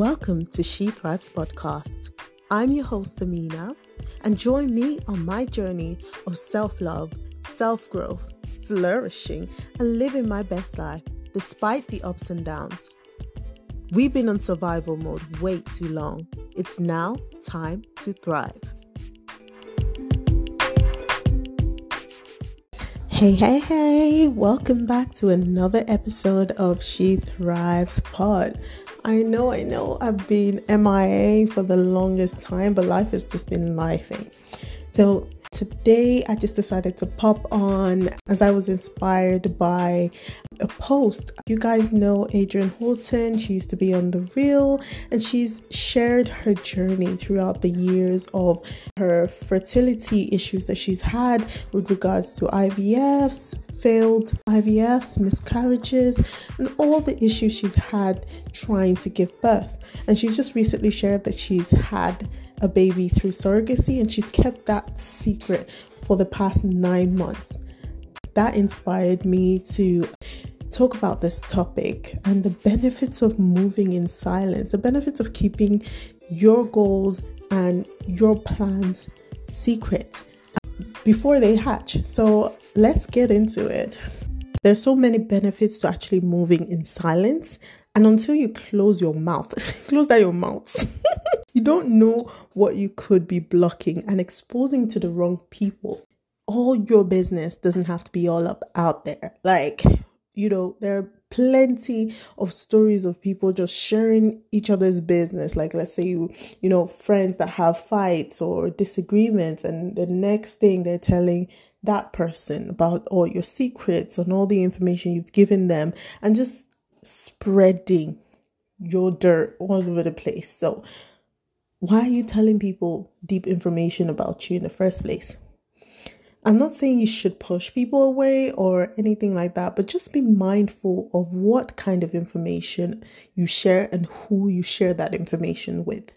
Welcome to She Thrives podcast. I'm your host, Amina, and join me on my journey of self love, self growth, flourishing, and living my best life despite the ups and downs. We've been on survival mode way too long. It's now time to thrive. Hey, hey, hey, welcome back to another episode of She Thrives Pod. I know, I know, I've been MIA for the longest time, but life has just been lifing. Eh? So, today I just decided to pop on as I was inspired by a post. You guys know Adrienne Houghton, she used to be on The Real, and she's shared her journey throughout the years of her fertility issues that she's had with regards to IVFs, failed IVFs, miscarriages, and all the issues she's had trying to give birth. And she's just recently shared that she's had a baby through surrogacy and she's kept that secret for the past nine months. That inspired me to talk about this topic and the benefits of moving in silence, the benefits of keeping your goals and your plans secret before they hatch. So let's get into it. There's so many benefits to actually moving in silence. And until you close your mouth, close that your mouth, you don't know what you could be blocking and exposing to the wrong people. All your business doesn't have to be all up out there. Like, you know, there are plenty of stories of people just sharing each other's business like let's say you you know friends that have fights or disagreements and the next thing they're telling that person about all your secrets and all the information you've given them and just spreading your dirt all over the place so why are you telling people deep information about you in the first place I'm not saying you should push people away or anything like that, but just be mindful of what kind of information you share and who you share that information with.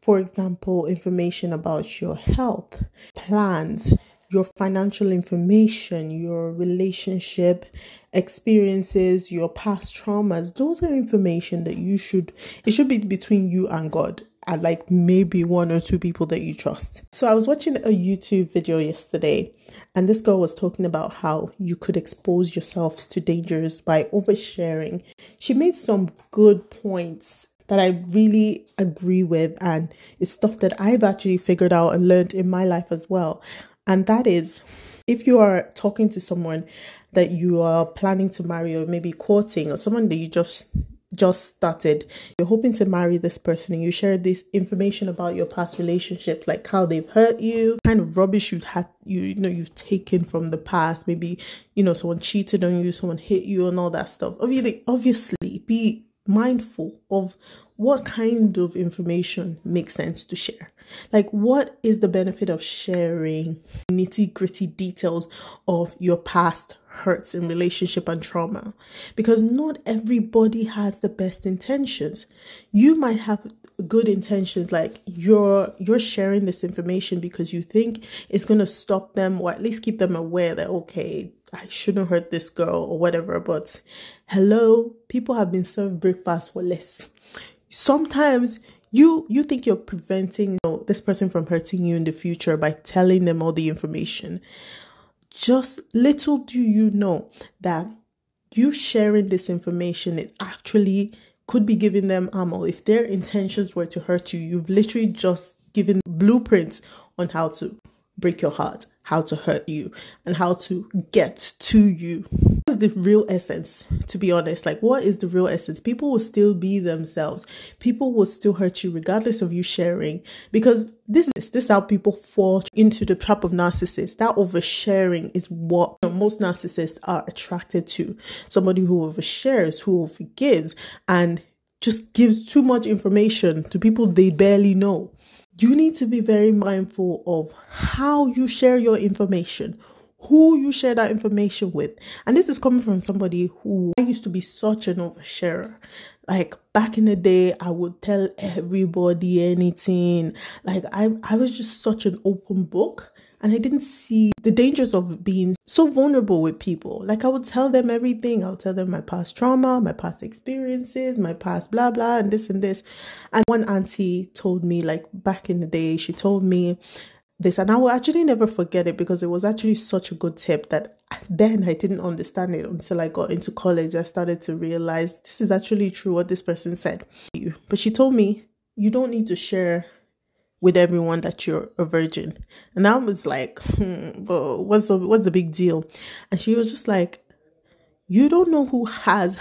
For example, information about your health, plans, your financial information, your relationship experiences, your past traumas. Those are information that you should, it should be between you and God at like maybe one or two people that you trust. So I was watching a YouTube video yesterday and this girl was talking about how you could expose yourself to dangers by oversharing. She made some good points that I really agree with and it's stuff that I've actually figured out and learned in my life as well. And that is if you are talking to someone that you are planning to marry or maybe courting or someone that you just just started you're hoping to marry this person and you share this information about your past relationships like how they've hurt you kind of rubbish you've had you, you know you've taken from the past. Maybe you know someone cheated on you someone hit you and all that stuff. Obviously obviously be mindful of what kind of information makes sense to share like, what is the benefit of sharing nitty gritty details of your past hurts in relationship and trauma? Because not everybody has the best intentions. You might have good intentions, like you're you're sharing this information because you think it's gonna stop them or at least keep them aware that okay, I shouldn't hurt this girl or whatever. But hello, people have been served breakfast for less. Sometimes you you think you're preventing you know, this person from hurting you in the future by telling them all the information just little do you know that you sharing this information is actually could be giving them ammo if their intentions were to hurt you you've literally just given blueprints on how to break your heart how to hurt you and how to get to you What's the real essence, to be honest. Like, what is the real essence? People will still be themselves. People will still hurt you regardless of you sharing. Because this is this is how people fall into the trap of narcissists. That oversharing is what most narcissists are attracted to. Somebody who overshares, who forgives, and just gives too much information to people they barely know. You need to be very mindful of how you share your information who you share that information with. And this is coming from somebody who I used to be such an oversharer. Like back in the day, I would tell everybody anything. Like I, I was just such an open book. And I didn't see the dangers of being so vulnerable with people. Like I would tell them everything. I would tell them my past trauma, my past experiences, my past blah blah and this and this. And one auntie told me like back in the day, she told me this and I will actually never forget it because it was actually such a good tip that then I didn't understand it until I got into college. I started to realize this is actually true what this person said. But she told me you don't need to share with everyone that you're a virgin. And I was like, hmm, but what's the, what's the big deal? And she was just like, you don't know who has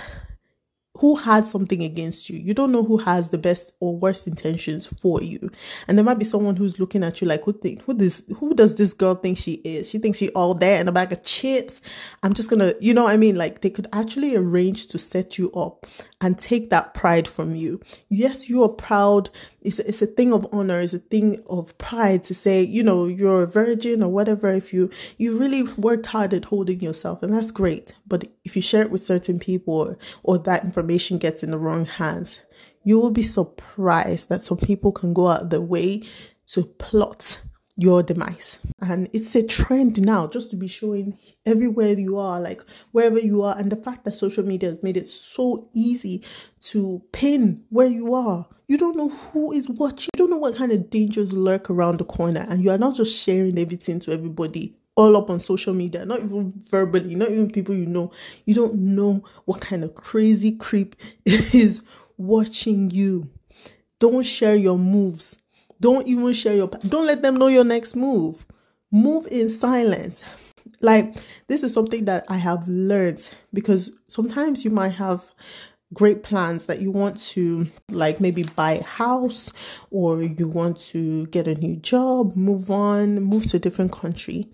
who has something against you. You don't know who has the best or worst intentions for you. And there might be someone who's looking at you like, who think who this who does this girl think she is? She thinks she all there in a bag of chips. I'm just gonna, you know what I mean? Like they could actually arrange to set you up and take that pride from you. Yes, you are proud. It's a, it's a thing of honor. It's a thing of pride to say, you know, you're a virgin or whatever. If you you really worked hard at holding yourself, and that's great. But if you share it with certain people or, that information gets in the wrong hands, you will be surprised that some people can go out the way to plot your demise. And it's a trend now just to be showing everywhere you are, like wherever you are. And the fact that social media has made it so easy to pin where you are. You don't know who is watching, you don't know what kind of dangers lurk around the corner, and you are not just sharing everything to everybody all up on social media, not even verbally, not even people you know. You don't know what kind of crazy creep is watching you. Don't share your moves don't even share your don't let them know your next move. Move in silence. Like this is something that I have learned because sometimes you might have great plans that you want to like maybe buy a house or you want to get a new job, move on, move to a different country.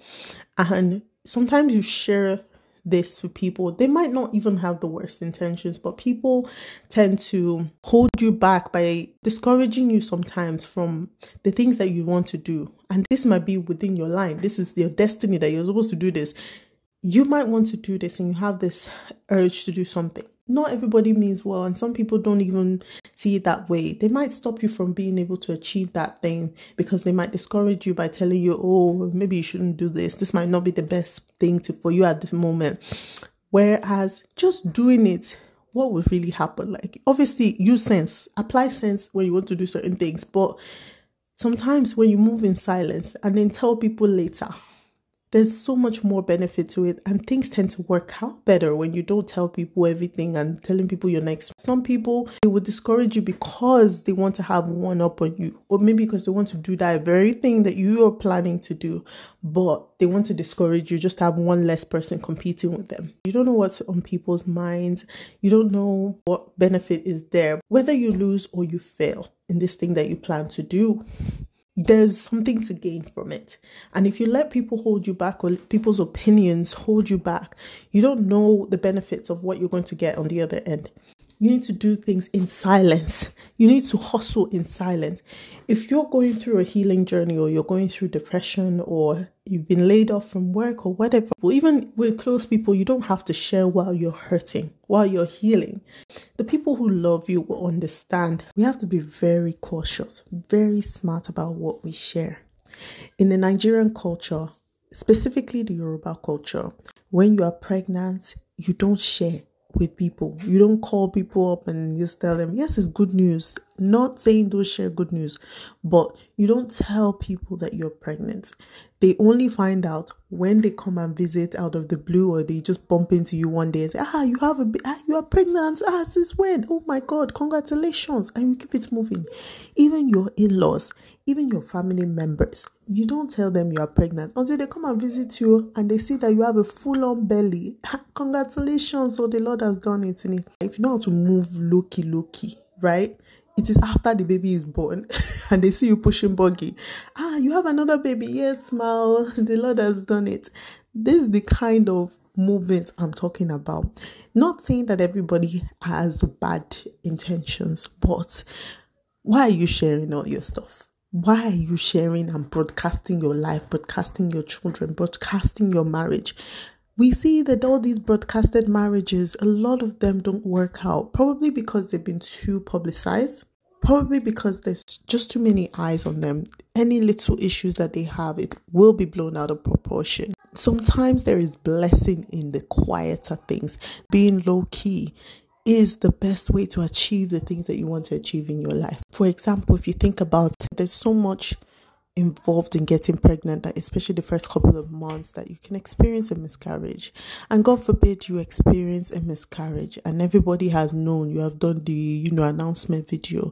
And sometimes you share this with people. They might not even have the worst intentions, but people tend to hold you back by discouraging you sometimes from the things that you want to do. And this might be within your line. This is your destiny that you're supposed to do this. You might want to do this and you have this urge to do something. Not everybody means well and some people don't even see it that way. They might stop you from being able to achieve that thing because they might discourage you by telling you oh maybe you shouldn't do this. This might not be the best thing to for you at this moment. Whereas just doing it what would really happen? Like obviously use sense. Apply sense when you want to do certain things but sometimes when you move in silence and then tell people later there's so much more benefit to it and things tend to work out better when you don't tell people everything and telling people your next. Some people they will discourage you because they want to have one up on you or maybe because they want to do that very thing that you are planning to do but they want to discourage you just have one less person competing with them. You don't know what's on people's minds. You don't know what benefit is there whether you lose or you fail in this thing that you plan to do there's something to gain from it. And if you let people hold you back or people's opinions hold you back, you don't know the benefits of what you're going to get on the other end. You need to do things in silence. You need to hustle in silence. If you're going through a healing journey or you're going through depression or you've been laid off from work or whatever, well, even with close people, you don't have to share while you're hurting, while you're healing. The people who love you will understand. We have to be very cautious, very smart about what we share. In the Nigerian culture, specifically the Yoruba culture, when you are pregnant, you don't share with people. You don't call people up and just tell them, yes, it's good news. Not saying don't share good news, but you don't tell people that you're pregnant. They only find out when they come and visit out of the blue or they just bump into you one day and say, ah, you have a, ah, you are pregnant. Ah, since when? Oh my God, congratulations. And you keep it moving. Even your in-laws, even your family members, you don't tell them you are pregnant until they come and visit you and they see that you have a full-on belly. Congratulations, so the Lord has done it. If you know how to move low-key, low-key, right? It is after the baby is born and they see you pushing buggy. Ah, you have another baby. Yes, smile. The Lord has done it. This is the kind of movements I'm talking about. Not saying that everybody has bad intentions, but why are you sharing all your stuff? Why are you sharing and broadcasting your life, broadcasting your children, broadcasting your marriage? We see that all these broadcasted marriages, a lot of them don't work out, probably because they've been too publicized, Probably because there's just too many eyes on them. Any little issues that they have, it will be blown out of proportion. Sometimes there is blessing in the quieter things. Being low key is the best way to achieve the things that you want to achieve in your life. For example, if you think about there's so much involved in getting pregnant that especially the first couple of months that you can experience a miscarriage. And god forbid you experience a miscarriage and everybody has known you have done the you know announcement video.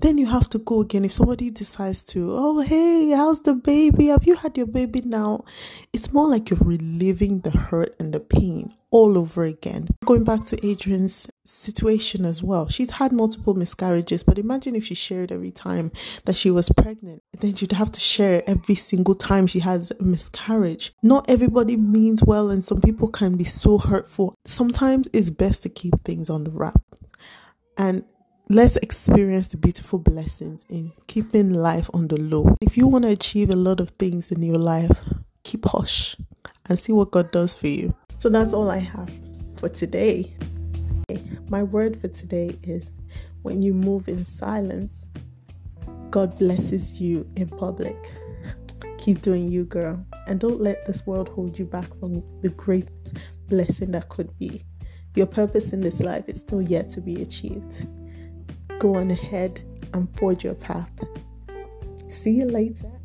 Then you have to go again. If somebody decides to oh hey how's the baby? Have you had your baby now? It's more like you're reliving the hurt and the pain all over again. Going back to Adrienne's situation as well, she's had multiple miscarriages, but imagine if she shared every time that she was pregnant, then she'd have to share every single time she has a miscarriage. Not everybody means well, and some people can be so hurtful. Sometimes it's best to keep things on the wrap and let's experience the beautiful blessings in keeping life on the low. If you want to achieve a lot of things in your life, keep hush and see what God does for you. So that's all I have for today. My word for today is when you move in silence, God blesses you in public. Keep doing you, girl. And don't let this world hold you back from the great blessing that could be. Your purpose in this life is still yet to be achieved. Go on ahead and forge your path. See you later.